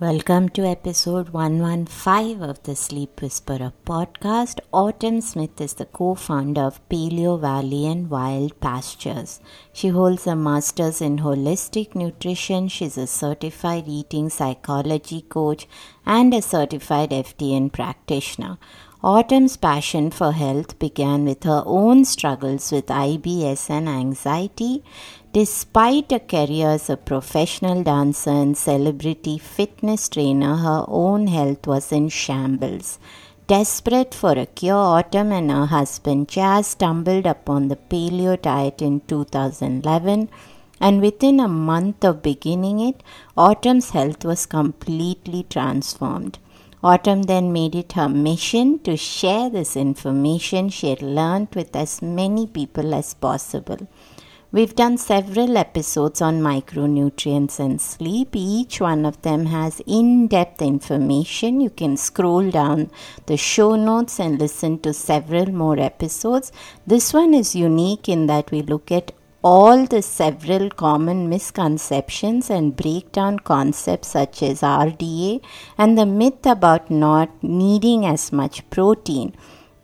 Welcome to episode 115 of the Sleep Whisperer podcast. Autumn Smith is the co founder of Paleo Valley and Wild Pastures. She holds a master's in holistic nutrition. She's a certified eating psychology coach and a certified FDN practitioner. Autumn's passion for health began with her own struggles with IBS and anxiety. Despite a career as a professional dancer and celebrity fitness trainer, her own health was in shambles. Desperate for a cure, Autumn and her husband Chas stumbled upon the paleo diet in 2011, and within a month of beginning it, Autumn's health was completely transformed. Autumn then made it her mission to share this information she had learned with as many people as possible. We've done several episodes on micronutrients and sleep. Each one of them has in depth information. You can scroll down the show notes and listen to several more episodes. This one is unique in that we look at all the several common misconceptions and break down concepts such as RDA and the myth about not needing as much protein.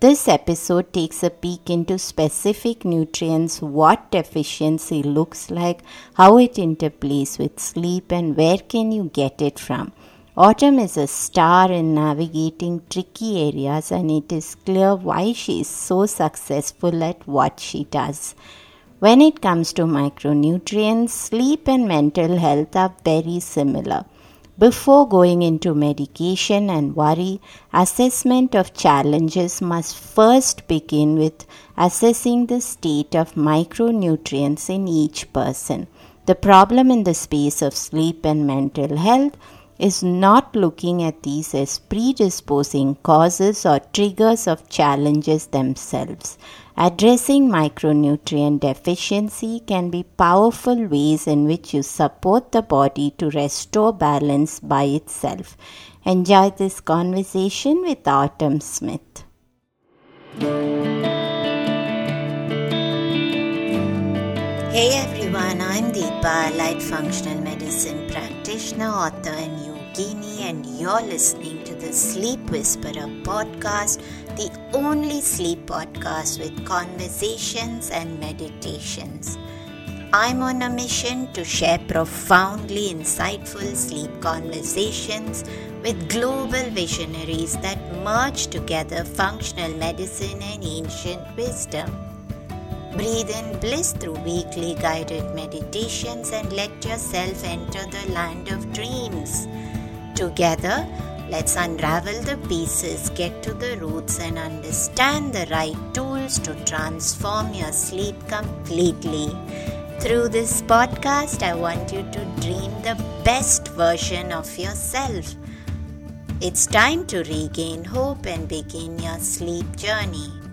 This episode takes a peek into specific nutrients, what deficiency looks like, how it interplays with sleep, and where can you get it from. Autumn is a star in navigating tricky areas, and it is clear why she is so successful at what she does. When it comes to micronutrients, sleep and mental health are very similar. Before going into medication and worry, assessment of challenges must first begin with assessing the state of micronutrients in each person. The problem in the space of sleep and mental health is not looking at these as predisposing causes or triggers of challenges themselves. Addressing micronutrient deficiency can be powerful ways in which you support the body to restore balance by itself. Enjoy this conversation with Autumn Smith. Hey everyone, I'm Deepa, light functional medicine practitioner, author, and yogini, and you're listening to the Sleep Whisperer podcast the only sleep podcast with conversations and meditations. I'm on a mission to share profoundly insightful sleep conversations with global visionaries that merge together functional medicine and ancient wisdom. Breathe in bliss through weekly guided meditations and let yourself enter the land of dreams. Together, Let's unravel the pieces, get to the roots, and understand the right tools to transform your sleep completely. Through this podcast, I want you to dream the best version of yourself. It's time to regain hope and begin your sleep journey.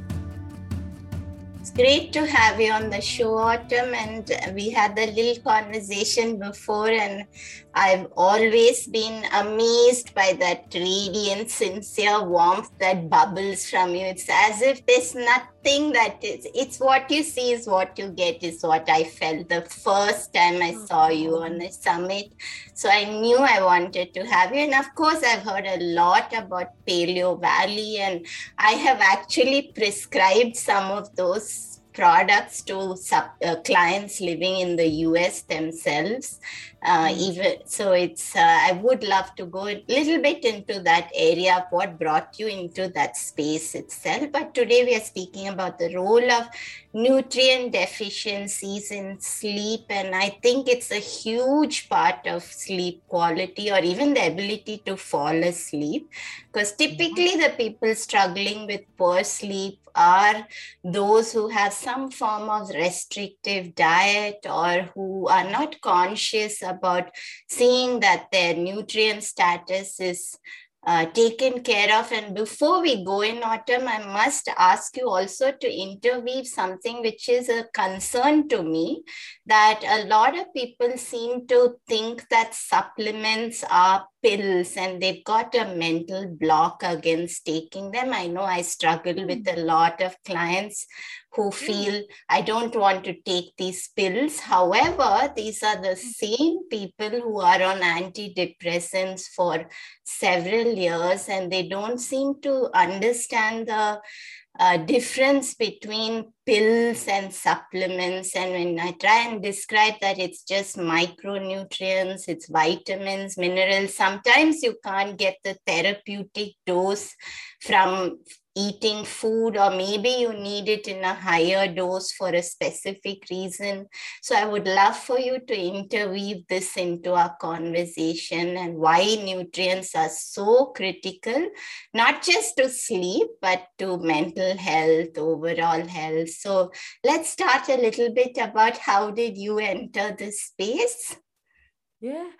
Great to have you on the show, Autumn. And we had a little conversation before, and I've always been amazed by that radiant, sincere warmth that bubbles from you. It's as if there's nothing that is, it's what you see is what you get, is what I felt the first time I saw you mm-hmm. on the summit. So I knew I wanted to have you. And of course, I've heard a lot about Paleo Valley, and I have actually prescribed some of those products to sub, uh, clients living in the US themselves. Uh, mm-hmm. even so, it's uh, I would love to go a little bit into that area of what brought you into that space itself. But today we are speaking about the role of nutrient deficiencies in sleep, and I think it's a huge part of sleep quality or even the ability to fall asleep. Because typically, the people struggling with poor sleep are those who have some form of restrictive diet or who are not conscious about seeing that their nutrient status is uh, taken care of. And before we go in autumn, I must ask you also to interweave something which is a concern to me that a lot of people seem to think that supplements are pills and they've got a mental block against taking them. I know I struggle with a lot of clients who mm. feel I don't want to take these pills. However, these are the mm. same people who are on antidepressants for several years and they don't seem to understand the uh, difference between pills and supplements. And when I try and describe that, it's just micronutrients, it's vitamins, minerals. Sometimes you can't get the therapeutic dose from eating food or maybe you need it in a higher dose for a specific reason. So i would love for you to interweave this into our conversation and why nutrients are so critical not just to sleep but to mental health overall health. So let's start a little bit about how did you enter this space? Yeah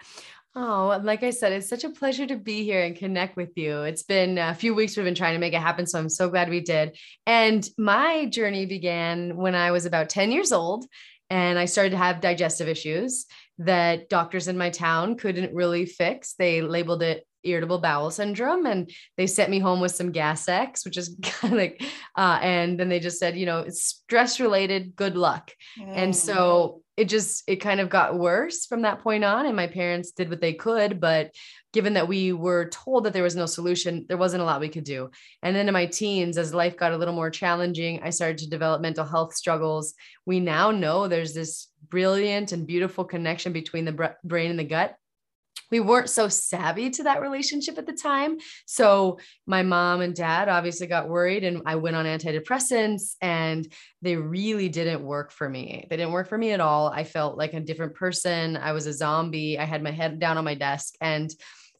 Oh, like I said, it's such a pleasure to be here and connect with you. It's been a few weeks we've been trying to make it happen. So I'm so glad we did. And my journey began when I was about 10 years old and I started to have digestive issues that doctors in my town couldn't really fix. They labeled it irritable bowel syndrome and they sent me home with some Gas-X which is kind of like uh, and then they just said you know it's stress related good luck mm. and so it just it kind of got worse from that point on and my parents did what they could but given that we were told that there was no solution there wasn't a lot we could do. And then in my teens as life got a little more challenging i started to develop mental health struggles. We now know there's this brilliant and beautiful connection between the brain and the gut we weren't so savvy to that relationship at the time. So my mom and dad obviously got worried and I went on antidepressants and they really didn't work for me. They didn't work for me at all. I felt like a different person. I was a zombie. I had my head down on my desk and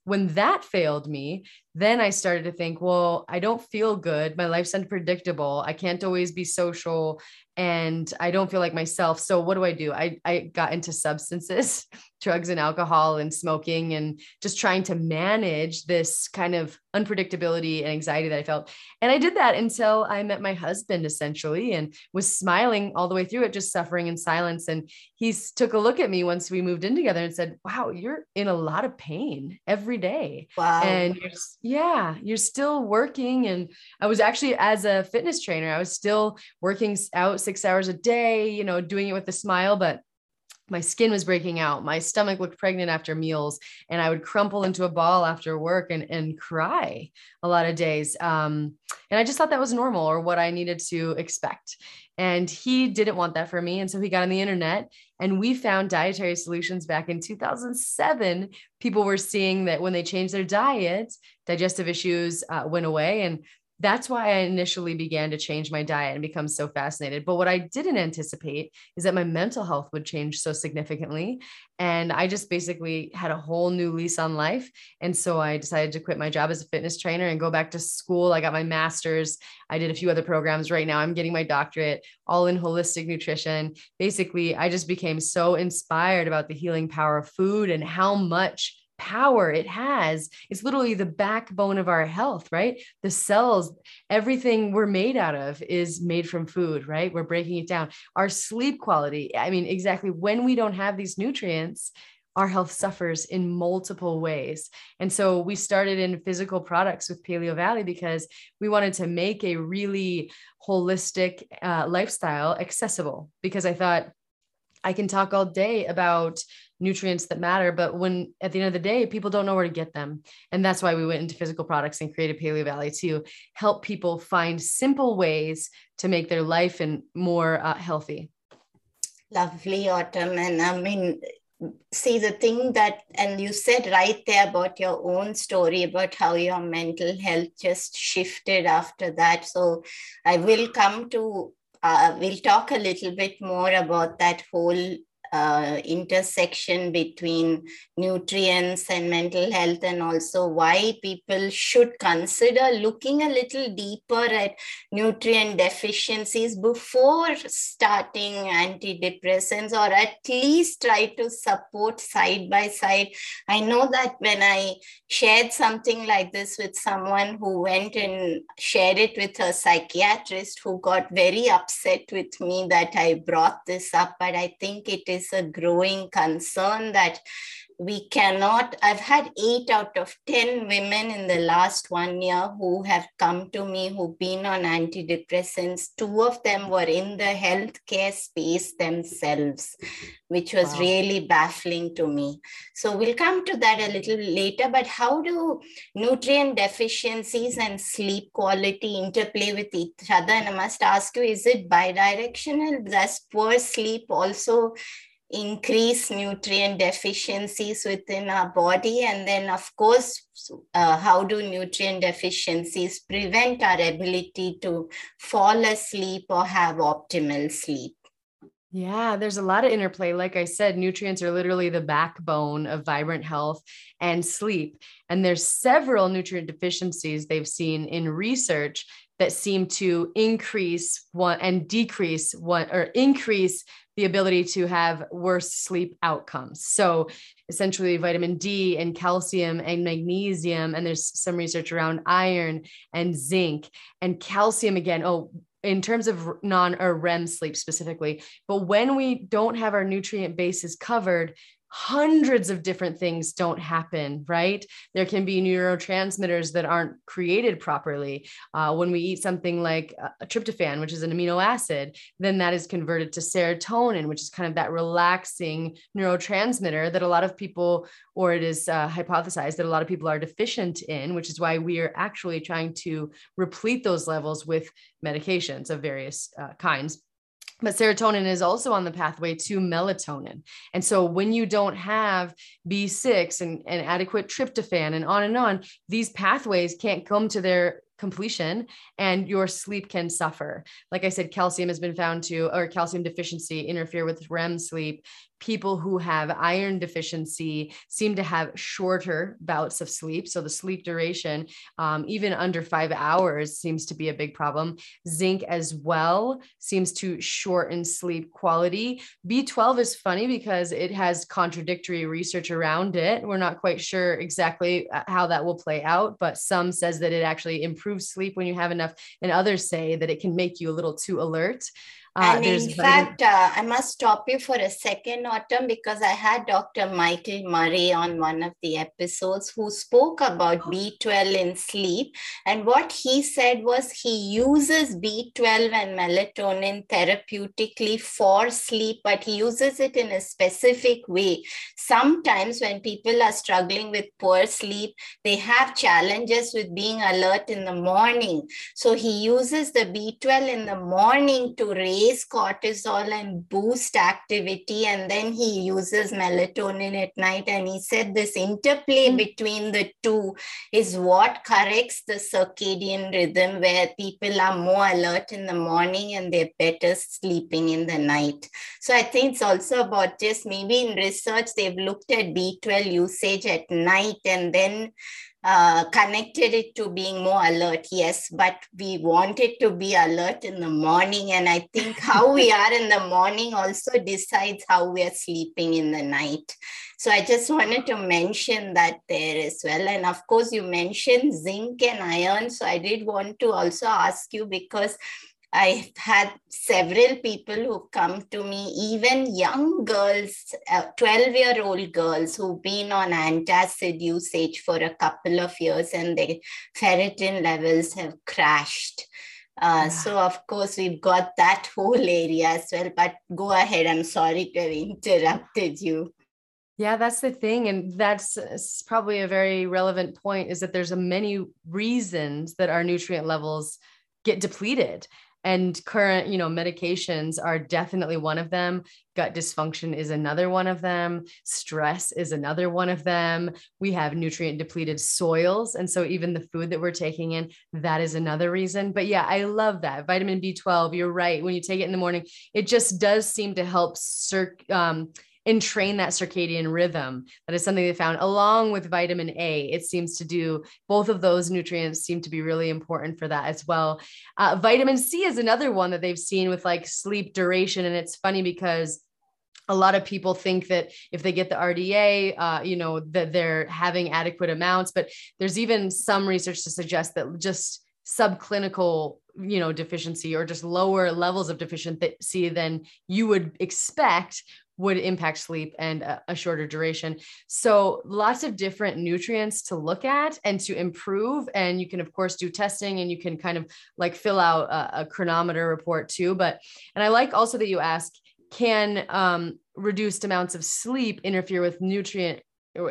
when that failed me, then I started to think, well, I don't feel good. My life's unpredictable. I can't always be social and I don't feel like myself. So what do I do? I, I got into substances, drugs and alcohol and smoking and just trying to manage this kind of unpredictability and anxiety that I felt. And I did that until I met my husband essentially and was smiling all the way through it, just suffering in silence. And he took a look at me once we moved in together and said, wow, you're in a lot of pain every day. Wow. And you're, yeah, you're still working. And I was actually, as a fitness trainer, I was still working out six hours a day, you know, doing it with a smile, but my skin was breaking out my stomach looked pregnant after meals and i would crumple into a ball after work and, and cry a lot of days um, and i just thought that was normal or what i needed to expect and he didn't want that for me and so he got on the internet and we found dietary solutions back in 2007 people were seeing that when they changed their diet digestive issues uh, went away and that's why I initially began to change my diet and become so fascinated. But what I didn't anticipate is that my mental health would change so significantly. And I just basically had a whole new lease on life. And so I decided to quit my job as a fitness trainer and go back to school. I got my master's. I did a few other programs. Right now, I'm getting my doctorate, all in holistic nutrition. Basically, I just became so inspired about the healing power of food and how much power it has. It's literally the backbone of our health, right? The cells, everything we're made out of is made from food, right? We're breaking it down. Our sleep quality, I mean, exactly when we don't have these nutrients, our health suffers in multiple ways. And so we started in physical products with Paleo Valley because we wanted to make a really holistic uh, lifestyle accessible. Because I thought I can talk all day about nutrients that matter. But when at the end of the day, people don't know where to get them. And that's why we went into physical products and created Paleo Valley to help people find simple ways to make their life and more uh, healthy. Lovely, Autumn. And I mean, see the thing that and you said right there about your own story about how your mental health just shifted after that so i will come to uh, we'll talk a little bit more about that whole uh, intersection between nutrients and mental health, and also why people should consider looking a little deeper at nutrient deficiencies before starting antidepressants, or at least try to support side by side. I know that when I shared something like this with someone who went and shared it with a psychiatrist who got very upset with me that I brought this up, but I think it is is a growing concern that we cannot i've had 8 out of 10 women in the last one year who have come to me who've been on antidepressants. Two of them were in the healthcare space themselves which was wow. really baffling to me. So we'll come to that a little later but how do nutrient deficiencies and sleep quality interplay with each other? And i must ask you is it bidirectional? Does poor sleep also increase nutrient deficiencies within our body and then of course uh, how do nutrient deficiencies prevent our ability to fall asleep or have optimal sleep yeah, there's a lot of interplay. Like I said, nutrients are literally the backbone of vibrant health and sleep. And there's several nutrient deficiencies they've seen in research that seem to increase one and decrease one or increase the ability to have worse sleep outcomes. So, essentially, vitamin D and calcium and magnesium, and there's some research around iron and zinc and calcium again. Oh, in terms of non or REM sleep specifically. But when we don't have our nutrient bases covered, hundreds of different things don't happen, right? There can be neurotransmitters that aren't created properly. Uh, when we eat something like a tryptophan, which is an amino acid, then that is converted to serotonin, which is kind of that relaxing neurotransmitter that a lot of people, or it is uh, hypothesized that a lot of people are deficient in, which is why we are actually trying to replete those levels with medications of various uh, kinds but serotonin is also on the pathway to melatonin. And so when you don't have B6 and, and adequate tryptophan and on and on, these pathways can't come to their completion and your sleep can suffer. Like I said, calcium has been found to, or calcium deficiency interfere with REM sleep people who have iron deficiency seem to have shorter bouts of sleep. So the sleep duration, um, even under five hours, seems to be a big problem. Zinc as well seems to shorten sleep quality. B12 is funny because it has contradictory research around it. We're not quite sure exactly uh, how that will play out, but some says that it actually improves sleep when you have enough, and others say that it can make you a little too alert. Uh, and in fact, uh, I must stop you for a second, Autumn, because I had Dr. Michael Murray on one of the episodes who spoke about B12 in sleep. And what he said was he uses B12 and melatonin therapeutically for sleep, but he uses it in a specific way. Sometimes, when people are struggling with poor sleep, they have challenges with being alert in the morning. So he uses the B12 in the morning to raise raise cortisol and boost activity. And then he uses melatonin at night. And he said this interplay mm. between the two is what corrects the circadian rhythm, where people are more alert in the morning and they're better sleeping in the night. So I think it's also about just maybe in research, they've looked at B12 usage at night and then uh, connected it to being more alert, yes, but we want it to be alert in the morning. And I think how we are in the morning also decides how we are sleeping in the night. So I just wanted to mention that there as well. And of course, you mentioned zinc and iron. So I did want to also ask you because I've had several people who come to me, even young girls, 12 uh, year old girls who've been on antacid usage for a couple of years and their ferritin levels have crashed. Uh. So, of course, we've got that whole area as well. But go ahead. I'm sorry to have interrupted you. Yeah, that's the thing. And that's probably a very relevant point is that there's a many reasons that our nutrient levels get depleted and current you know medications are definitely one of them. Gut dysfunction is another one of them. Stress is another one of them. We have nutrient depleted soils. And so even the food that we're taking in that is another reason. But yeah i love that. Vitamin b12 you're right. When you take it in the morning it just does seem to help circ um, and train that circadian rhythm. That is something they found along with vitamin A. It seems to do both of those nutrients seem to be really important for that as well. Uh, vitamin C is another one that they've seen with like sleep duration. And it's funny because a lot of people think that if they get the RDA, uh, you know, that they're having adequate amounts, but there's even some research to suggest that just subclinical you know deficiency or just lower levels of deficiency than you would expect would impact sleep and a, a, shorter duration. So, lots of different nutrients to look at and to improve. And you can, of course, do testing and you can kind of like fill out a, a Cronometer report too. But, and I like also that you ask, can um, reduced amounts of sleep interfere with nutrient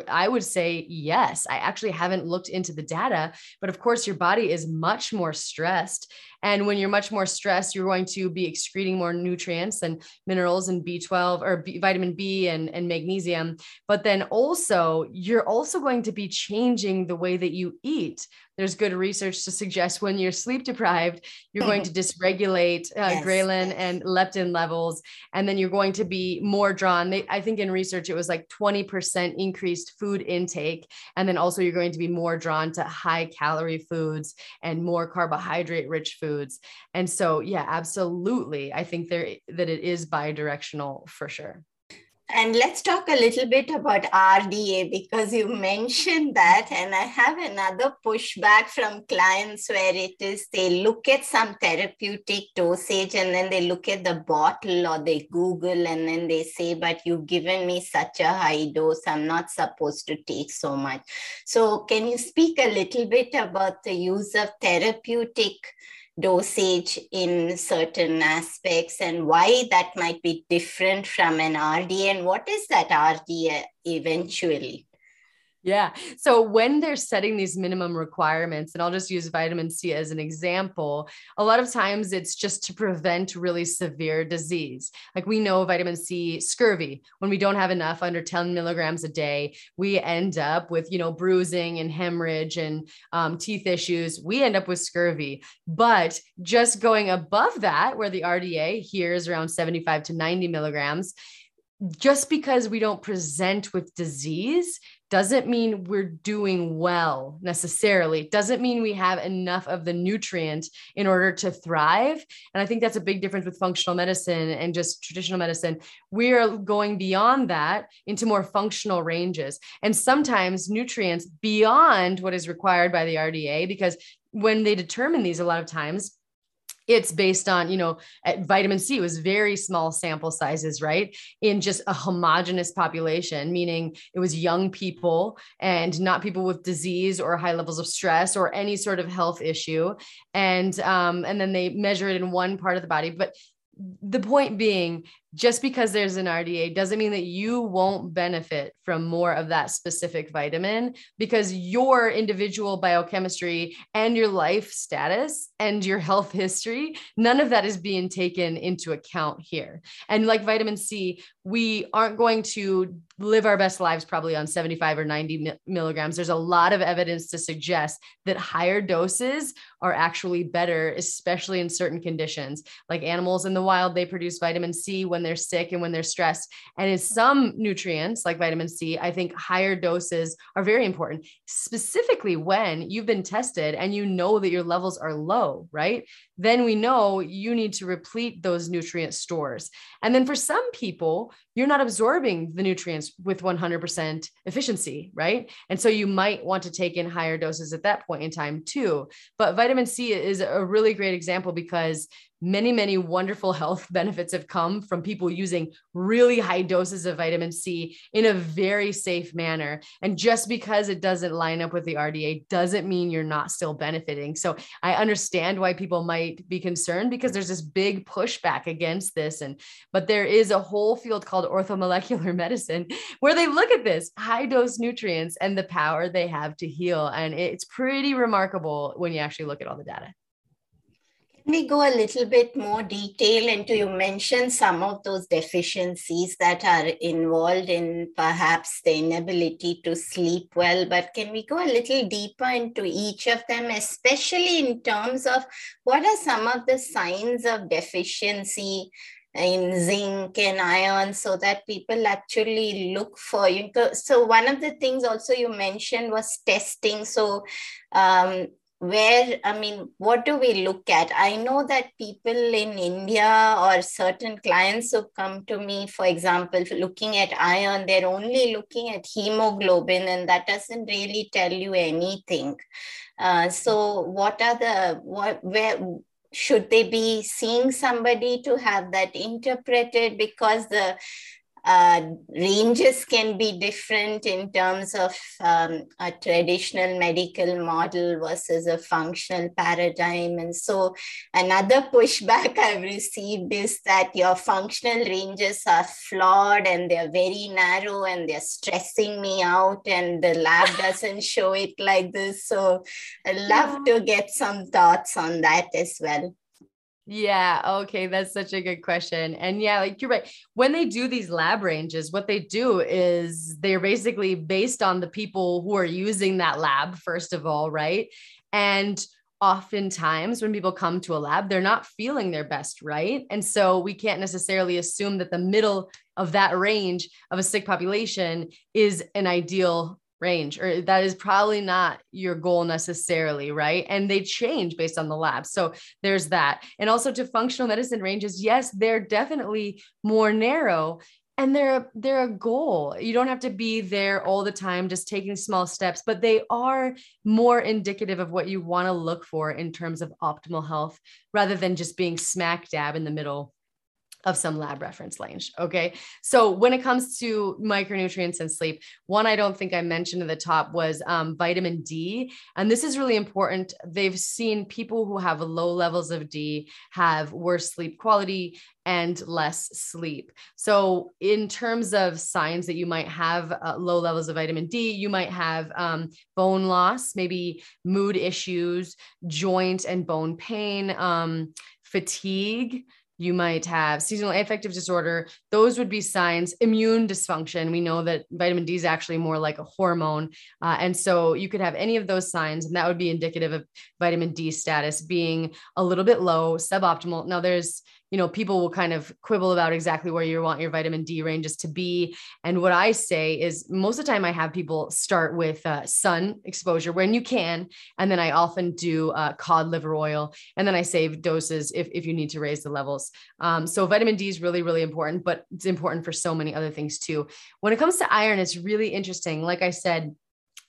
I would say yes. I actually haven't looked into the data, but of course, your body is much more stressed. And when you're much more stressed, you're going to be excreting more nutrients and minerals and B12 or B, vitamin B and, and magnesium. But then also, you're also going to be changing the way that you eat there's good research to suggest when you're sleep deprived, you're going to dysregulate uh, yes, ghrelin and leptin levels, and then you're going to be more drawn. They, I think in research it was like 20% increased food intake, and then also you're going to be more drawn to high calorie foods and more carbohydrate rich foods. And so, yeah, absolutely, I think there that it is bidirectional for sure. And let's talk a little bit about RDA because you mentioned that. And I have another pushback from clients where it is they look at some therapeutic dosage and then they look at the bottle or they Google and then they say, But you've given me such a high dose, I'm not supposed to take so much. So, can you speak a little bit about the use of therapeutic? Dosage in certain aspects and why that might be different from an RDA and what is that RDA eventually? Yeah. So when they're setting these minimum requirements, and I'll just use vitamin C as an example, a lot of times it's just to prevent really severe disease. Like we know vitamin C, scurvy, when we don't have enough under 10 milligrams a day, we end up with, you know, bruising and hemorrhage and um, teeth issues. We end up with scurvy. But just going above that, where the RDA here is around 75 to 90 milligrams, just because we don't present with disease doesn't mean we're doing well necessarily. Doesn't mean we have enough of the nutrient in order to thrive. And i think that's a big difference with functional medicine and just traditional medicine. We are going beyond that into more functional ranges. And sometimes nutrients beyond what is required by the rda because when they determine these a lot of times it's based on you know vitamin c was very small sample sizes right in just a homogenous population meaning it was young people and not people with disease or high levels of stress or any sort of health issue. And um, and then they measure it in one part of the body. But the point being just because there's an RDA doesn't mean that you won't benefit from more of that specific vitamin because your individual biochemistry and your life status and your health history, none of that is being taken into account here. And like vitamin C, we aren't going to live our best lives probably on 75 or 90 milligrams. There's a lot of evidence to suggest that higher doses are actually better, especially in certain conditions. Like animals in the wild, they produce vitamin C when they're sick and when they're stressed. And in some nutrients, like vitamin C, I think higher doses are very important, specifically when you've been tested and you know that your levels are low, right? Then we know you need to replete those nutrient stores. And then for some people, you're not absorbing the nutrients with 100% efficiency, right? And so you might want to take in higher doses at that point in time too. But vitamin C is a really great example because many, many wonderful health benefits have come from people using really high doses of vitamin C in a very safe manner. And just because it doesn't line up with the RDA doesn't mean you're not still benefiting. So I understand why people might be concerned because there's this big pushback against this. And but there is a whole field called orthomolecular medicine where they look at this high dose nutrients and the power they have to heal. And it's pretty remarkable when you actually look at all the data. Can we go a little bit more detail into you mentioned some of those deficiencies that are involved in perhaps the inability to sleep well, but can we go a little deeper into each of them, especially in terms of what are some of the signs of deficiency in zinc and iron so that people actually look for you? So one of the things also you mentioned was testing. So um, where i mean what do we look at? I know that people in india or certain clients who come to me for example looking at iron they're only looking at hemoglobin and that doesn't really tell you anything. Uh, so what are the what where should they be seeing somebody to have that interpreted? Because the uh, ranges can be different in terms of um, a traditional medical model versus a functional paradigm. And so, another pushback I've received is that your functional ranges are flawed and they're very narrow and they're stressing me out, and the lab doesn't show it like this. So, I'd love yeah. to get some thoughts on that as well. Yeah. Okay. That's such a good question. And yeah, like you're right. When they do these lab ranges, what they do is they're basically based on the people who are using that lab, first of all, right? And oftentimes when people come to a lab, they're not feeling their best, right? And so we can't necessarily assume that the middle of that range of a sick population is an ideal range or that is probably not your goal necessarily right? And they change based on the lab. So there's that. And also to functional medicine ranges yes they're definitely more narrow and they're they're a goal. You don't have to be there all the time just taking small steps but they are more indicative of what you want to look for in terms of optimal health rather than just being smack dab in the middle of some lab reference range. Okay. So when it comes to micronutrients and sleep, one I don't think I mentioned at the top was um, vitamin D. And this is really important. They've seen people who have low levels of D have worse sleep quality and less sleep. So, in terms of signs that you might have uh, low levels of vitamin D, you might have um, bone loss, maybe mood issues, joint and bone pain, um, fatigue you might have seasonal affective disorder. Those would be signs. Immune dysfunction. We know that vitamin D is actually more like a hormone. Uh, and so you could have any of those signs, and that would be indicative of vitamin D status being a little bit low, suboptimal. Now, there's you know, people will kind of quibble about exactly where you want your vitamin D ranges to be. And what I say is most of the time I have people start with uh, sun exposure when you can. And then I often do uh, cod liver oil. And then I save doses if, if you need to raise the levels. Um, so vitamin D is really, really important, but it's important for so many other things too. When it comes to iron, it's really interesting. Like I said,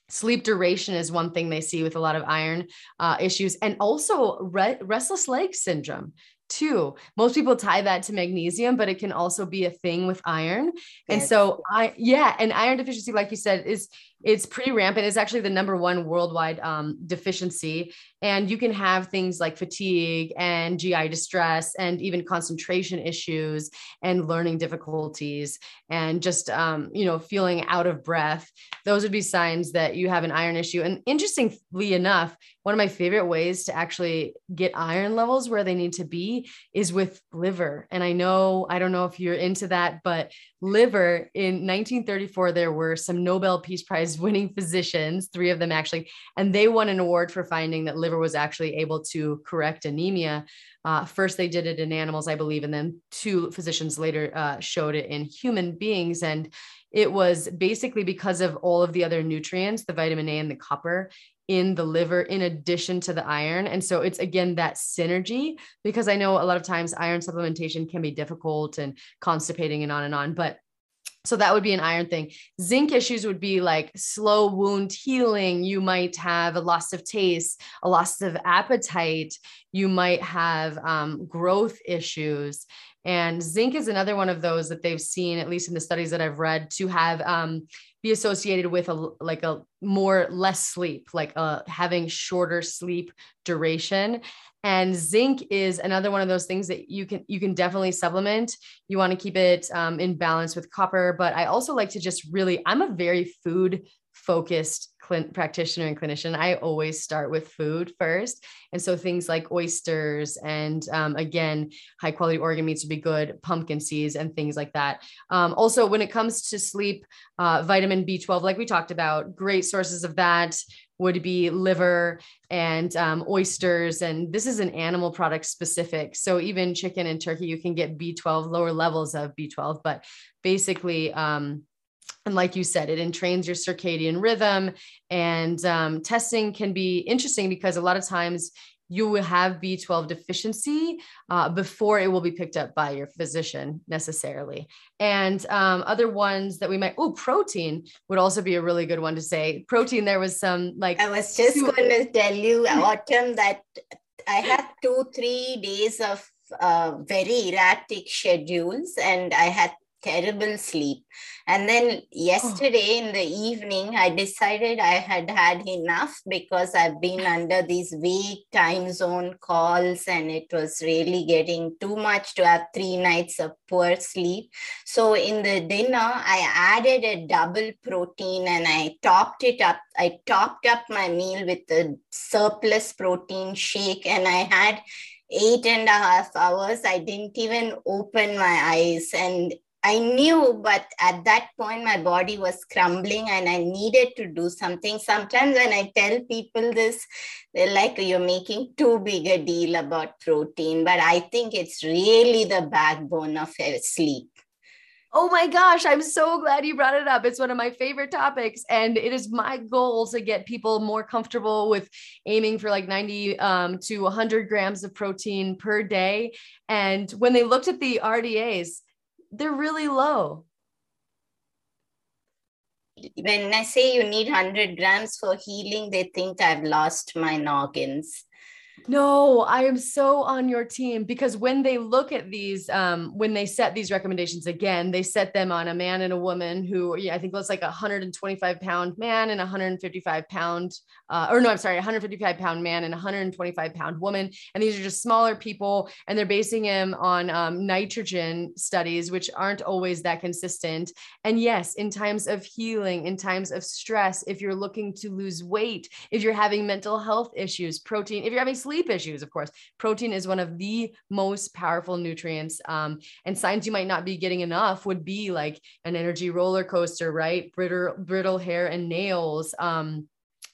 sleep duration is one thing they see with a lot of iron uh, issues and also re- restless leg syndrome too. Most people tie that to magnesium, but it can also be a thing with iron. And so I yeah, and iron deficiency like you said is it's pretty rampant. It's actually the number one worldwide um, deficiency. And you can have things like fatigue and GI distress and even concentration issues and learning difficulties and just, um, you know, feeling out of breath. Those would be signs that you have an iron issue. And interestingly enough, one of my favorite ways to actually get iron levels where they need to be is with liver. And I know, I don't know if you're into that, but liver in 1934 there were some nobel peace prize winning physicians three of them actually and they won an award for finding that liver was actually able to correct anemia. Uh, first they did it in animals i believe and then two physicians later uh, showed it in human beings. And it was basically because of all of the other nutrients the vitamin a and the copper in the liver in addition to the iron. And so it's again that synergy because I know a lot of times iron supplementation can be difficult and constipating and on and on. But so that would be an iron thing. Zinc issues would be like slow wound healing. You might have a loss of taste, a loss of appetite. You might have um, growth issues. And zinc is another one of those that they've seen, at least in the studies that I've read, to have um, be associated with a like a more less sleep, like uh, having shorter sleep duration. And zinc is another one of those things that you can you can definitely supplement. You want to keep it um, in balance with copper, but I also like to just really. I'm a very food focused practitioner and clinician, I always start with food first. And so things like oysters and um, again, high quality organ meats would be good, pumpkin seeds and things like that. Um, also, when it comes to sleep, uh, vitamin B12, like we talked about, great sources of that would be liver and um, oysters. And this is an animal product specific. So even chicken and turkey, you can get B12, lower levels of B12, but basically, um, and like you said, it entrains your circadian rhythm. And um, testing can be interesting because a lot of times you will have B12 deficiency uh, before it will be picked up by your physician necessarily. And um, other ones that we might, oh, protein would also be a really good one to say. Protein, there was some like. I was just going to tell you, Autumn, that I had two, three days of uh, very erratic schedules and I had terrible sleep. And then oh. yesterday oh. in the evening, I decided I had had enough because I've been under these vague time zone calls and it was really getting too much to have three nights of poor sleep. So in the dinner, I added a double protein and I topped it up. I topped up my meal with a surplus protein shake and I had eight and a half hours. I didn't even open my eyes. And I knew, but at that point, my body was crumbling and I needed to do something. Sometimes when I tell people this, they're like, you're making too big a deal about protein. But I think it's really the backbone of sleep. Oh my gosh, I'm so glad you brought it up. It's one of my favorite topics. And it is my goal to get people more comfortable with aiming for like 90 um, to 100 grams of protein per day. And when they looked at the RDAs, they're really low. When I say you need 100 grams for healing, they think I've lost my noggins. No, I am so on your team because when they look at these, um, when they set these recommendations again, they set them on a man and a woman who, yeah, I think was like a 125 pound man and a 155 pound, uh, or no, I'm sorry, 155 pound man and 125 pound woman. And these are just smaller people, and they're basing them on um, nitrogen studies, which aren't always that consistent. And yes, in times of healing, in times of stress, if you're looking to lose weight, if you're having mental health issues, protein, if you're having sleep issues, of course. Protein is one of the most powerful nutrients. Um, and signs you might not be getting enough would be like an energy roller coaster, right? Brittle, brittle hair and nails. Um,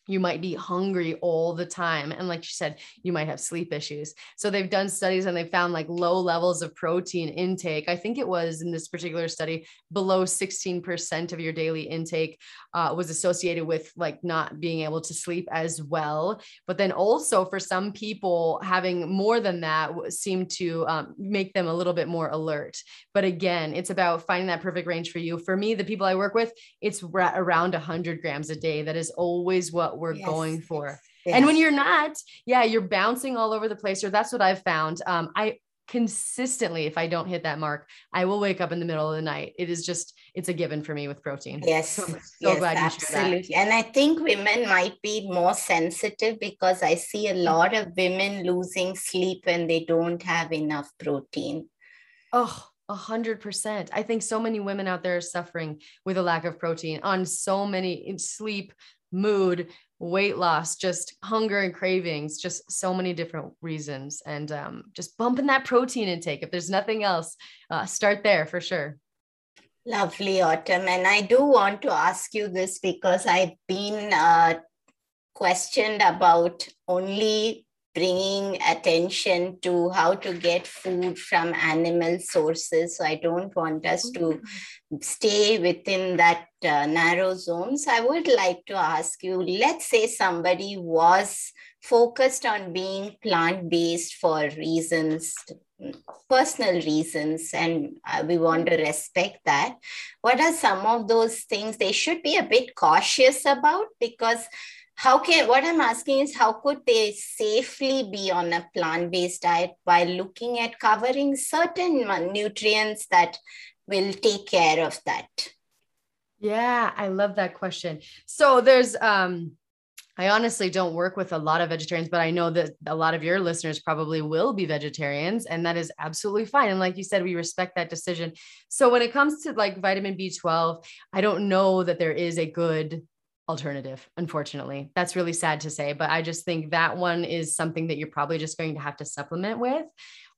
you might be hungry all the time and like you said you might have sleep issues. So they've done studies and they found like low levels of protein intake. I think it was in this particular study below 16% of your daily intake uh, was associated with like not being able to sleep as well. But then also for some people having more than that seemed to um, make them a little bit more alert. But again it's about finding that perfect range for you. For me the people i work with it's around 100 grams a day. That is always what we're yes. going for. Yes. And when you're not, yeah, you're bouncing all over the place. Or that's what I've found. Um, I consistently, if I don't hit that mark, I will wake up in the middle of the night. It is just, it's a given for me with protein. Yes. So, so yes, glad absolutely. And I think women might be more sensitive because I see a lot of women losing sleep when they don't have enough protein. Oh, a hundred percent. I think so many women out there are suffering with a lack of protein on so many sleep, mood, weight loss, just hunger and cravings, just so many different reasons. And um, just bumping that protein intake. If there's nothing else, uh, start there for sure. Lovely, Autumn. And I do want to ask you this because I've been uh, questioned about only bringing attention to how to get food from animal sources. So I don't want us to mm-hmm. stay within that uh, narrow zones. I would like to ask you let's say somebody was focused on being plant based for reasons personal reasons and uh, we want to respect that what are some of those things they should be a bit cautious about because how can what i'm asking is how could they safely be on a plant-based diet while looking at covering certain nutrients that will take care of that yeah i love that question so there's um I honestly don't work with a lot of vegetarians, but I know that a lot of your listeners probably will be vegetarians, and that is absolutely fine. And like you said, we respect that decision. So when it comes to like vitamin B12, I don't know that there is a good alternative unfortunately. That's really sad to say but i just think that one is something that you're probably just going to have to supplement with.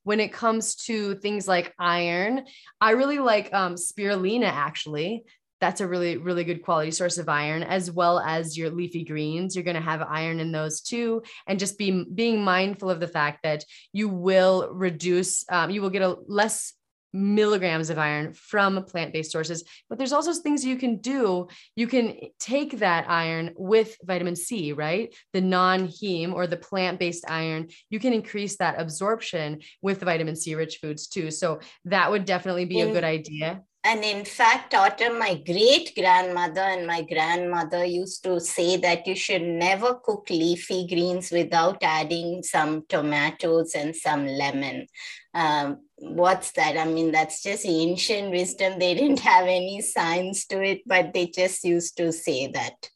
When it comes to things like iron i really like um, spirulina actually. That's a really really good quality source of iron as well as your leafy greens. You're going to have iron in those too. And just be being mindful of the fact that you will reduce um, you will get a less milligrams of iron from plant-based sources but there's also things you can do. You can take that iron with vitamin c right? The non-heme or the plant-based iron. You can increase that absorption with vitamin c rich foods too. So that would definitely be a good idea and in fact, Autumn, my great grandmother and my grandmother used to say that you should never cook leafy greens without adding some tomatoes and some lemon. Um, what's that? I mean, that's just ancient wisdom. They didn't have any science to it, but they just used to say that.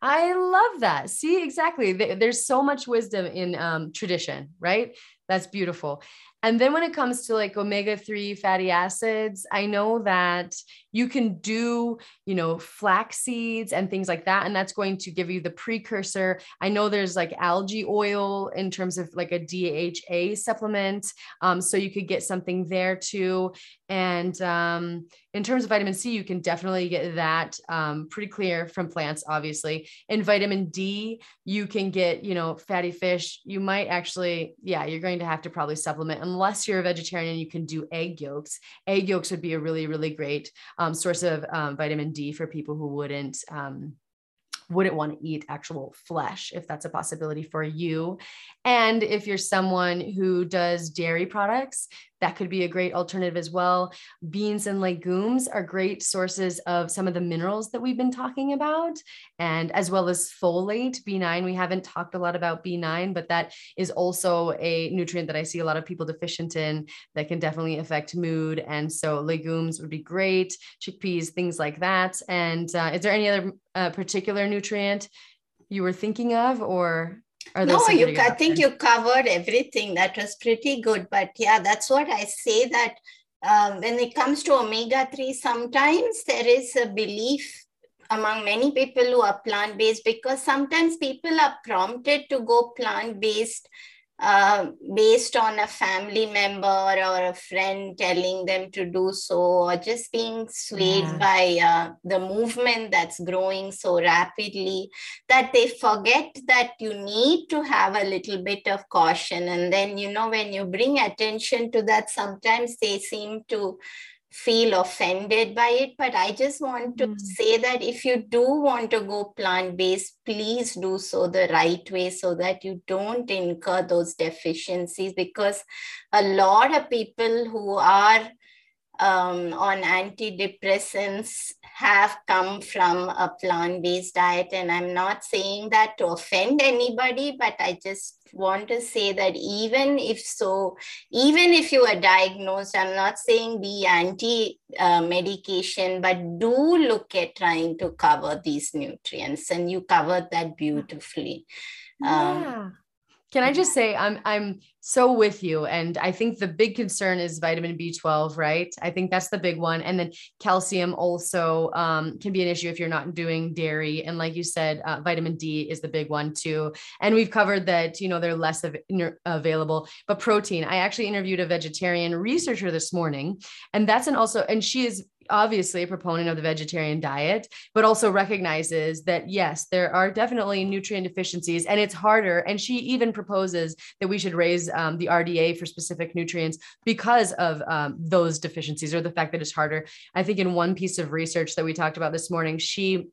I love that. See, exactly. There's so much wisdom in um, tradition, right? That's beautiful. And then when it comes to like omega 3 fatty acids, I know that you can do, you know, flax seeds and things like that. And that's going to give you the precursor. I know there's like algae oil in terms of like a DHA supplement. Um, so you could get something there too. And um, in terms of vitamin C, you can definitely get that um, pretty clear from plants, obviously. And vitamin D, you can get, you know, fatty fish. You might actually, yeah, you're going to have to probably supplement unless you're a vegetarian. You can do egg yolks. Egg yolks would be a really, really great um, source of um, vitamin D for people who wouldn't um, wouldn't want to eat actual flesh if that's a possibility for you. And if you're someone who does dairy products, that could be a great alternative as well. Beans and legumes are great sources of some of the minerals that we've been talking about, and as well as folate, B9. We haven't talked a lot about B9, but that is also a nutrient that I see a lot of people deficient in that can definitely affect mood. And so legumes would be great, chickpeas, things like that. And uh, is there any other uh, particular nutrient you were thinking of, or no, you, I think you covered everything. That was pretty good. But yeah, that's what I say that um, when it comes to omega 3, sometimes there is a belief among many people who are plant based because sometimes people are prompted to go plant based uh, based on a family member or a friend telling them to do so, or just being swayed yeah. by uh, the movement that's growing so rapidly that they forget that you need to have a little bit of caution. And then, you know, when you bring attention to that, sometimes they seem to feel offended by it but i just want to mm. say that if you do want to go plant based please do so the right way so that you don't incur those deficiencies because a lot of people who are um, on antidepressants have come from a plant based diet. And I'm not saying that to offend anybody, but I just want to say that even if so, even if you are diagnosed, I'm not saying be anti uh, medication, but do look at trying to cover these nutrients. And you covered that beautifully. Um, yeah. Can I just say I'm I'm so with you and I think the big concern is vitamin B12, right? I think that's the big one and then calcium also um, can be an issue if you're not doing dairy and like you said uh, vitamin D is the big one too. And we've covered that you know they're less of, available, but protein. I actually interviewed a vegetarian researcher this morning and that's an also and she is obviously a proponent of the vegetarian diet, but also recognizes that yes, there are definitely nutrient deficiencies and it's harder. And she even proposes that we should raise um, the RDA for specific nutrients because of um, those deficiencies or the fact that it's harder. I think in one piece of research that we talked about this morning, she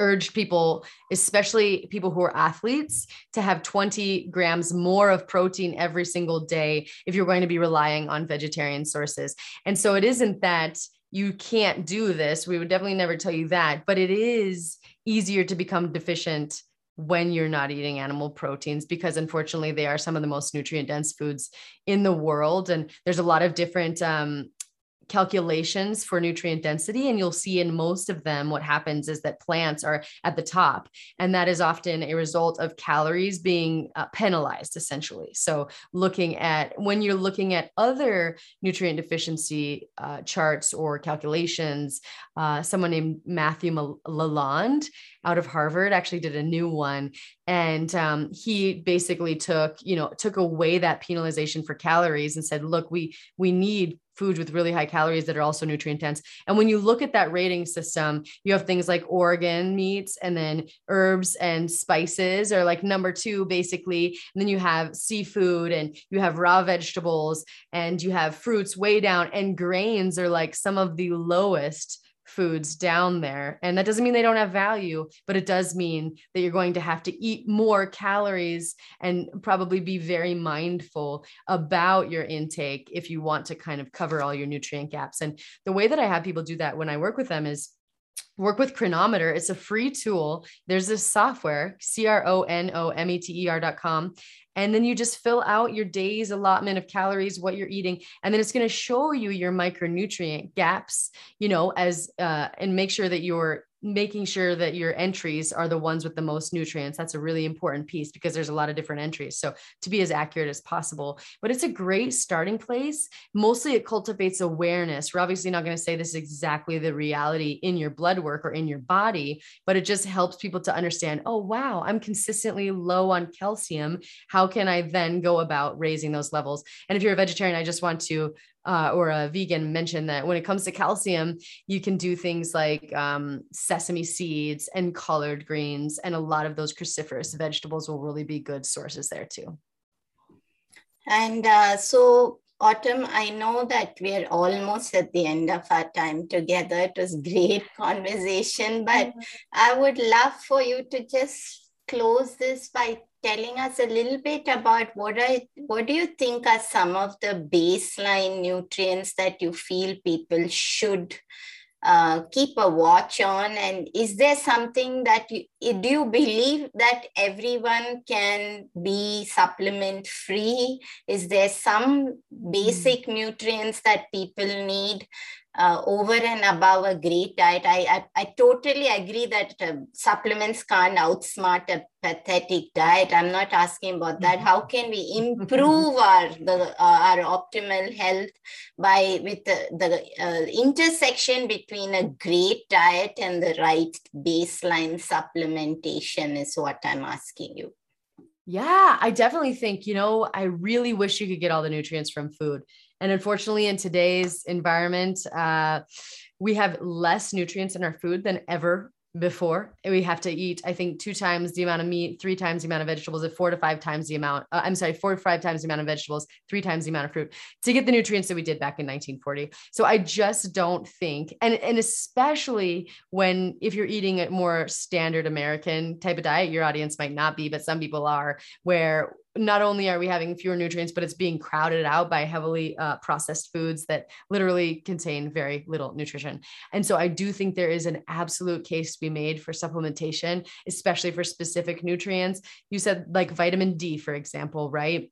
urged people, especially people who are athletes, to have 20 grams more of protein every single day if you're going to be relying on vegetarian sources. And so it isn't that you can't do this. We would definitely never tell you that, but it is easier to become deficient when you're not eating animal proteins because unfortunately they are some of the most nutrient dense foods in the world and there's a lot of different um, calculations for nutrient density. And you'll see in most of them, what happens is that plants are at the top. And that is often a result of calories being uh, penalized, essentially. So, looking at when you're looking at other nutrient deficiency uh, charts or calculations, uh, someone named Matthew Lalonde out of Harvard actually did a new one. And um, he basically took, you know, took away that penalization for calories and said, look, we we need foods with really high calories that are also nutrient dense. And when you look at that rating system, you have things like organ meats and then herbs and spices are like number two, basically. And then you have seafood and you have raw vegetables and you have fruits way down, and grains are like some of the lowest foods down there. And that doesn't mean they don't have value, but it does mean that you're going to have to eat more calories and probably be very mindful about your intake if you want to kind of cover all your nutrient gaps. And the way that I have people do that when I work with them is work with Cronometer. It's a free tool. There's this software, C R O N O M E T E R.com. And then you just fill out your day's allotment of calories, what you're eating. And then it's going to show you your micronutrient gaps, you know, as, uh, and make sure that you're making sure that your entries are the ones with the most nutrients that's a really important piece because there's a lot of different entries. So to be as accurate as possible but it's a great starting place. Mostly it cultivates awareness. We're obviously not going to say this is exactly the reality in your blood work or in your body but it just helps people to understand oh wow i'm consistently low on calcium. How can i then go about raising those levels? And if you're a vegetarian i just want to uh, or a vegan mentioned that when it comes to calcium, you can do things like um, sesame seeds and collard greens, and a lot of those cruciferous vegetables will really be good sources there too. And uh, so, Autumn, I know that we're almost at the end of our time together. It was great conversation, but. I would love for you to just close this by telling us a little bit about what I what do you think are some of the baseline nutrients that you feel people should uh, keep a watch on and is there something that you do you believe that everyone can be supplement free is there some basic mm. nutrients that people need uh, over and above a great diet. I, I, I totally agree that uh, supplements can't outsmart a pathetic diet. I'm not asking about that. How can we improve our the uh, our optimal health by with the, the uh, intersection between a great diet and the right baseline supplementation is what I'm asking you. Yeah, I definitely think, you know, I really wish you could get all the nutrients from food. And unfortunately, in today's environment, uh, we have less nutrients in our food than ever before. We have to eat i think two times the amount of meat three times the amount of vegetables and four to five times the amount uh, i'm sorry four to five times the amount of vegetables three times the amount of fruit to get the nutrients that we did back in 1940 so i just don't think and and especially when if you're eating a more standard american type of diet your audience might not be but some people are where not only are we having fewer nutrients, but it's being crowded out by heavily uh, processed foods that literally contain very little nutrition. And so I do think there is an absolute case to be made for supplementation, especially for specific nutrients. You said like vitamin D, for example, right?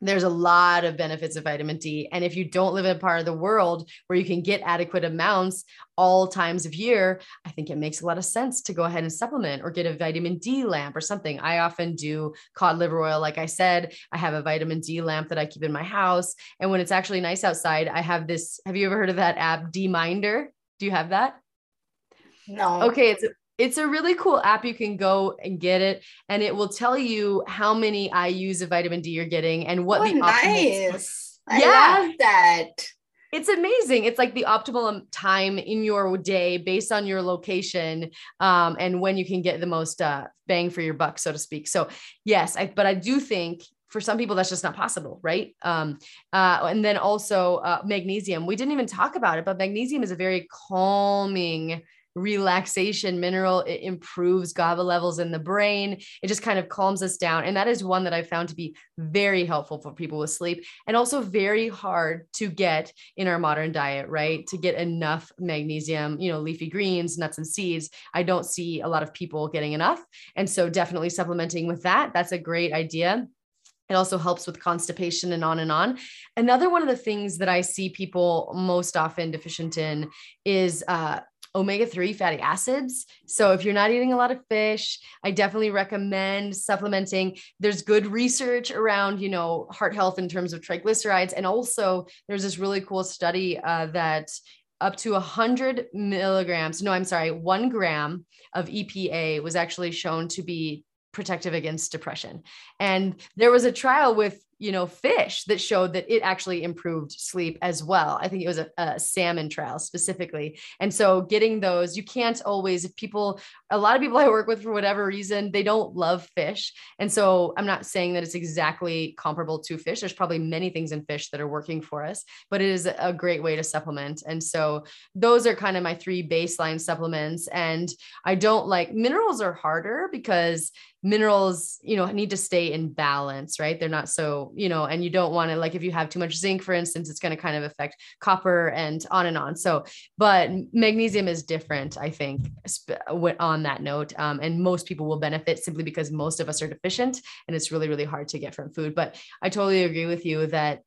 There's a lot of benefits of vitamin D. And if you don't live in a part of the world where you can get adequate amounts all times of year, I think it makes a lot of sense to go ahead and supplement or get a vitamin D lamp or something. I often do cod liver oil. Like I said, I have a vitamin D lamp that I keep in my house. And when it's actually nice outside, I have this. Have you ever heard of that app, D-Minder? Do you have that? No. Okay, it's it's a really cool app. You can go and get it, and it will tell you how many IUs of vitamin D you're getting and what oh, the nice. I yeah. love that. It's amazing. It's like the optimal time in your day based on your location um, and when you can get the most uh, bang for your buck, so to speak. So, yes, I, but I do think for some people that's just not possible right um, uh, and then also uh, magnesium we didn't even talk about it but magnesium is a very calming relaxation mineral. It improves GABA levels in the brain. It just kind of calms us down. And that is one that I found to be very helpful for people with sleep and also very hard to get in our modern diet, right? To get enough magnesium, you know, leafy greens, nuts and seeds. I don't see a lot of people getting enough. And so definitely supplementing with that. That's a great idea. It also helps with constipation and on and on. Another one of the things that I see people most often deficient in is uh, omega 3 fatty acids. So, if you're not eating a lot of fish, I definitely recommend supplementing. There's good research around, you know, heart health in terms of triglycerides. And also, there's this really cool study uh, that up to 100 milligrams, no, I'm sorry, one gram of EPA was actually shown to be protective against depression. And there was a trial with you know, fish that showed that it actually improved sleep as well. I think it was a, a salmon trial specifically. And so getting those, you can't always, if people, a lot of people I work with for whatever reason, they don't love fish. And so I'm not saying that it's exactly comparable to fish. There's probably many things in fish that are working for us, but it is a great way to supplement. And so those are kind of my three baseline supplements. And I don't like minerals are harder because minerals you know need to stay in balance right they're not so you know and you don't want to like if you have too much zinc for instance it's going to kind of affect copper and on and on. So but magnesium is different i think on that note um, and most people will benefit simply because most of us are deficient and it's really really hard to get from food. But i totally agree with you that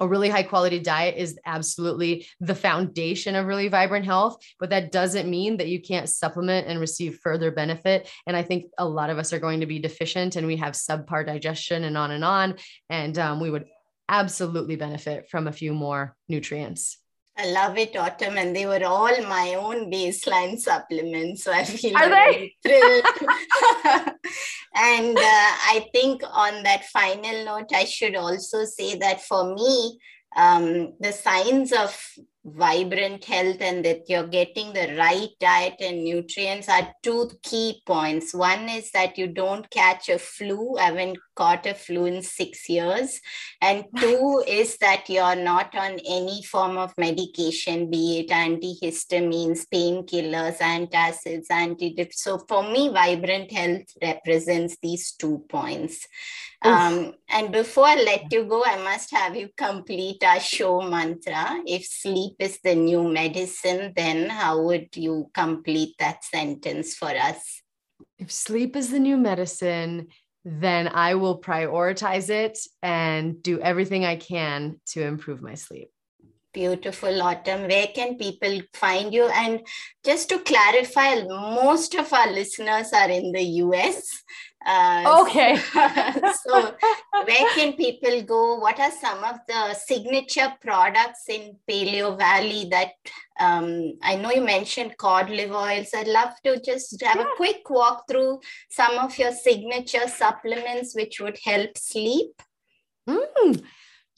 a really high quality diet is absolutely the foundation of really vibrant health but that doesn't mean that you can't supplement and receive further benefit and i think a lot of us are going to be deficient and we have subpar digestion and on and on and um, we would absolutely benefit from a few more nutrients I love it, Autumn, and they were all my own baseline supplements. So I feel Are very thrilled. and uh, I think on that final note, I should also say that for me, um, the signs of vibrant health and that you're getting the right diet and nutrients are two key points. One is that you don't catch a flu. I haven't caught a flu in six years. And two is that you're not on any form of medication, be it antihistamines, painkillers, antacids, antidips. So for me, vibrant health represents these two points. Um, and before I let you go, I must have you complete our show mantra. If sleep is the new medicine, then how would you complete that sentence for us? If sleep is the new medicine, then I will prioritize it and do everything I can to improve my sleep. Beautiful, Autumn. Where can people find you? And just to clarify, most of our listeners are in the US. Uh, okay. so, where can people go? What are some of the signature products in Paleo Valley that um, I know you mentioned cod liver oils? I'd love to just have yeah. a quick walk through some of your signature supplements which would help sleep. Mm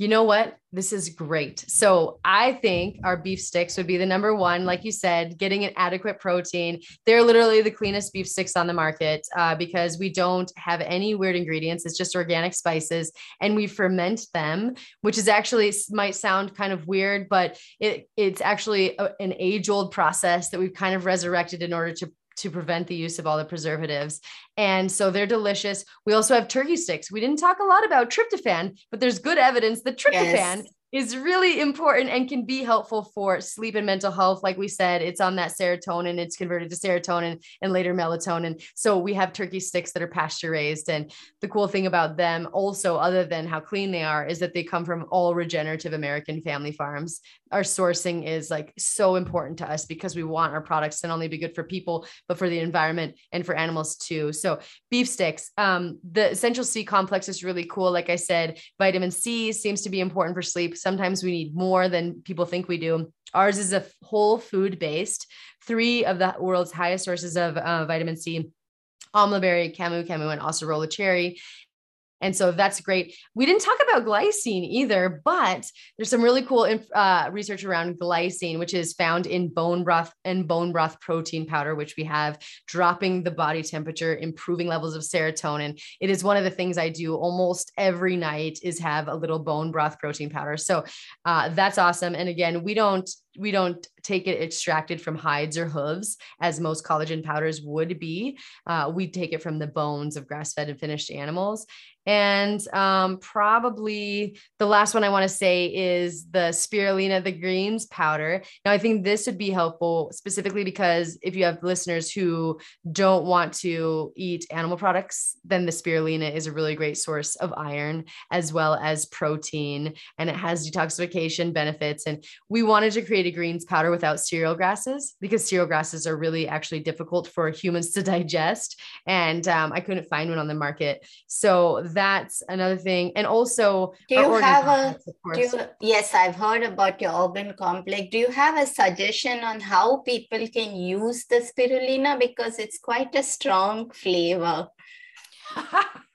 you know what? This is great. So I think our beef sticks would be the number one. Like you said, getting an adequate protein. They're literally the cleanest beef sticks on the market uh, because we don't have any weird ingredients. It's just organic spices and we ferment them, which is actually might sound kind of weird, but it, it's actually a, an age old process that we've kind of resurrected in order to to prevent the use of all the preservatives. And so they're delicious. We also have turkey sticks. We didn't talk a lot about tryptophan, but there's good evidence that tryptophan yes is really important and can be helpful for sleep and mental health. Like we said, it's on that serotonin, it's converted to serotonin and later melatonin. So we have turkey sticks that are pasture raised. And the cool thing about them, also, other than how clean they are, is that they come from all regenerative American family farms. Our sourcing is like so important to us because we want our products to not only be good for people, but for the environment and for animals too. So beef sticks, um, the essential C complex is really cool. Like I said, vitamin C seems to be important for sleep Sometimes we need more than people think we do. Ours is a whole food based, three of the world's highest sources of uh, vitamin C amla berry, camu camu, and acerola cherry. And so that's great. We didn't talk about glycine either, but there's some really cool uh, research around glycine, which is found in bone broth and bone broth protein powder, which we have dropping the body temperature, improving levels of serotonin. It is one of the things I do almost every night is have a little bone broth protein powder. So uh, that's awesome. And again, we don't we don't take it extracted from hides or hooves as most collagen powders would be. Uh, we take it from the bones of grass fed and finished animals. And um, probably the last one I want to say is the spirulina, the greens powder. Now, I think this would be helpful specifically because if you have listeners who don't want to eat animal products, then the spirulina is a really great source of iron as well as protein, and it has detoxification benefits. And we wanted to create a greens powder without cereal grasses because cereal grasses are really actually difficult for humans to digest. And um, I couldn't find one on the market. So that's another thing. And also, do you have a, do you, yes, I've heard about your organ complex. Do you have a suggestion on how people can use the spirulina? Because it's quite a strong flavor.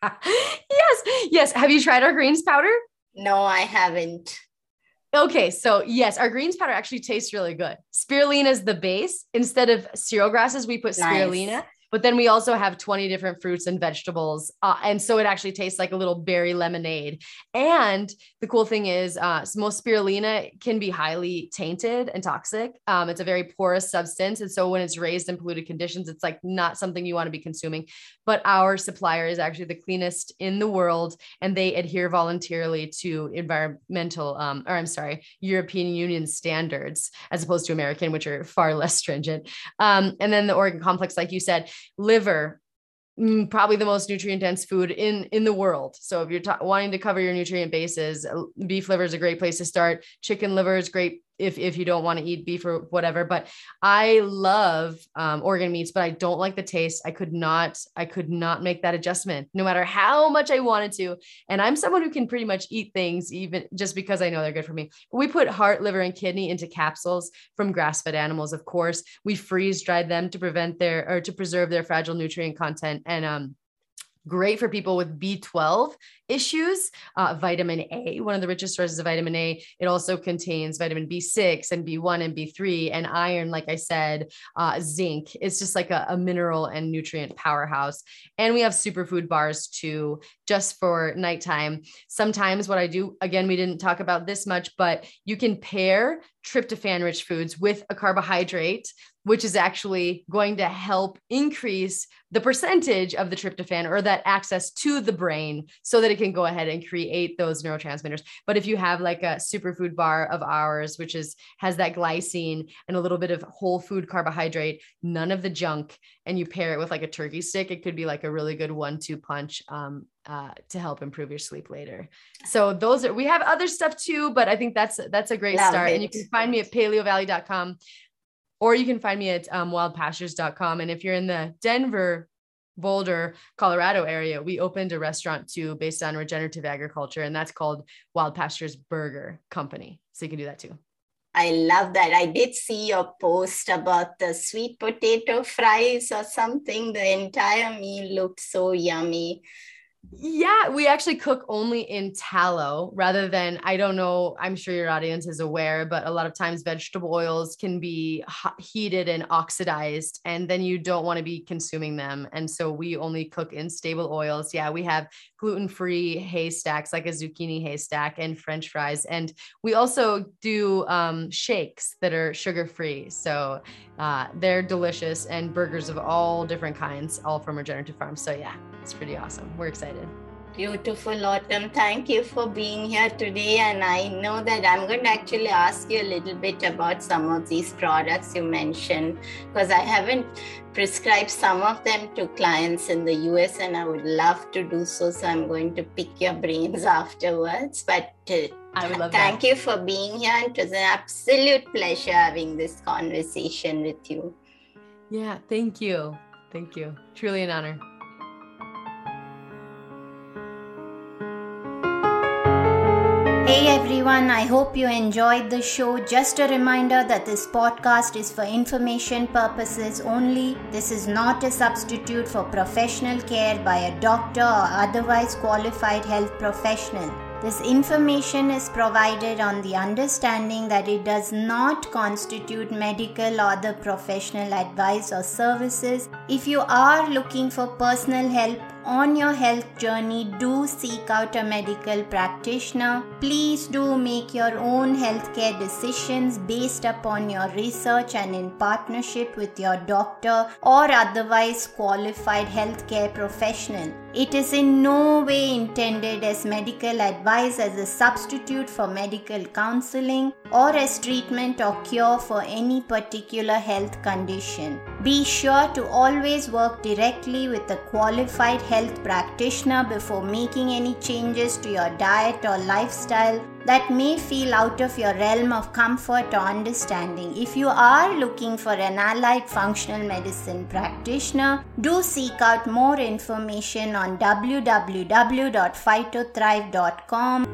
yes, yes. Have you tried our greens powder? No, I haven't. Okay, so yes, our greens powder actually tastes really good. Spirulina is the base. Instead of cereal grasses, we put spirulina. But then we also have 20 different fruits and vegetables. Uh, and so it actually tastes like a little berry lemonade. And the cool thing is, uh, most spirulina can be highly tainted and toxic. Um, it's a very porous substance. And so when it's raised in polluted conditions, it's like not something you want to be consuming. But our supplier is actually the cleanest in the world. And they adhere voluntarily to environmental, um, or I'm sorry, European Union standards, as opposed to American, which are far less stringent. Um, and then the organ complex, like you said, liver mm, probably the most nutrient dense food in in the world. So if you're ta- wanting to cover your nutrient bases beef liver is a great place to start. Chicken liver is great if if you don't want to eat beef or whatever. But I love um, organ meats, but I don't like the taste. I could not I could not make that adjustment, no matter how much I wanted to. And I'm someone who can pretty much eat things even just because I know they're good for me. We put heart, liver, and kidney into capsules from grass fed animals. Of course, we freeze dried them to prevent their or to preserve their fragile nutrient content and um great for people with B12 issues. Uh, vitamin A, one of the richest sources of vitamin A. It also contains vitamin B6 and B1 and B3 and iron, like I said, uh, zinc. It's just like a, a, mineral and nutrient powerhouse. And we have superfood bars too, just for nighttime. Sometimes what I do, again, we didn't talk about this much, but you can pair tryptophan rich foods with a carbohydrate which is actually going to help increase the percentage of the tryptophan or that access to the brain so that it can go ahead and create those neurotransmitters. But if you have like a superfood bar of ours, which is has that glycine and a little bit of whole food carbohydrate, none of the junk, and you pair it with like a turkey stick, it could be like a really good one-two punch um, uh, to help improve your sleep later. So those are we have other stuff too, but I think that's that's a great Love start. It. And you can find me at paleovalley.com or you can find me at um, wildpastures.com. And if you're in the Denver, Boulder, Colorado area, we opened a restaurant too based on regenerative agriculture, and that's called Wild Pastures Burger Company. So you can do that too. I love that. I did see your post about the sweet potato fries or something. The entire meal looked so yummy. Yeah, we actually cook only in tallow rather than, I don't know, I'm sure your audience is aware, but a lot of times vegetable oils can be heated and oxidized, and then you don't want to be consuming them. And so we only cook in stable oils. Yeah, we have gluten free haystacks, like a zucchini haystack, and French fries. And we also do um, shakes that are sugar free. So uh, they're delicious and burgers of all different kinds, all from regenerative farms. So yeah, it's pretty awesome. We're excited. Beautiful, Autumn. Thank you for being here today. And I know that I'm going to actually ask you a little bit about some of these products you mentioned because I haven't prescribed some of them to clients in the US and I would love to do so. So I'm going to pick your brains afterwards. But uh, I would love thank that. you for being here. It was an absolute pleasure having this conversation with you. Yeah, thank you. Thank you. Truly an honor. Hey everyone, I hope you enjoyed the show. Just a reminder that this podcast is for information purposes only. This is not a substitute for professional care by a doctor or otherwise qualified health professional. This information is provided on the understanding that it does not constitute medical or other professional advice or services. If you are looking for personal help on your health journey, do seek out a medical practitioner. Please do make your own healthcare decisions based upon your research and in partnership with your doctor or otherwise qualified healthcare professional. It is in no way intended as medical advice as a substitute for medical counseling or as treatment or cure for any particular health condition. Be sure to always work directly with a qualified health practitioner before making any changes to your diet or lifestyle that may feel out of your realm of comfort or understanding. If you are looking for an allied functional medicine practitioner, do seek out more information on www.phytothrive.com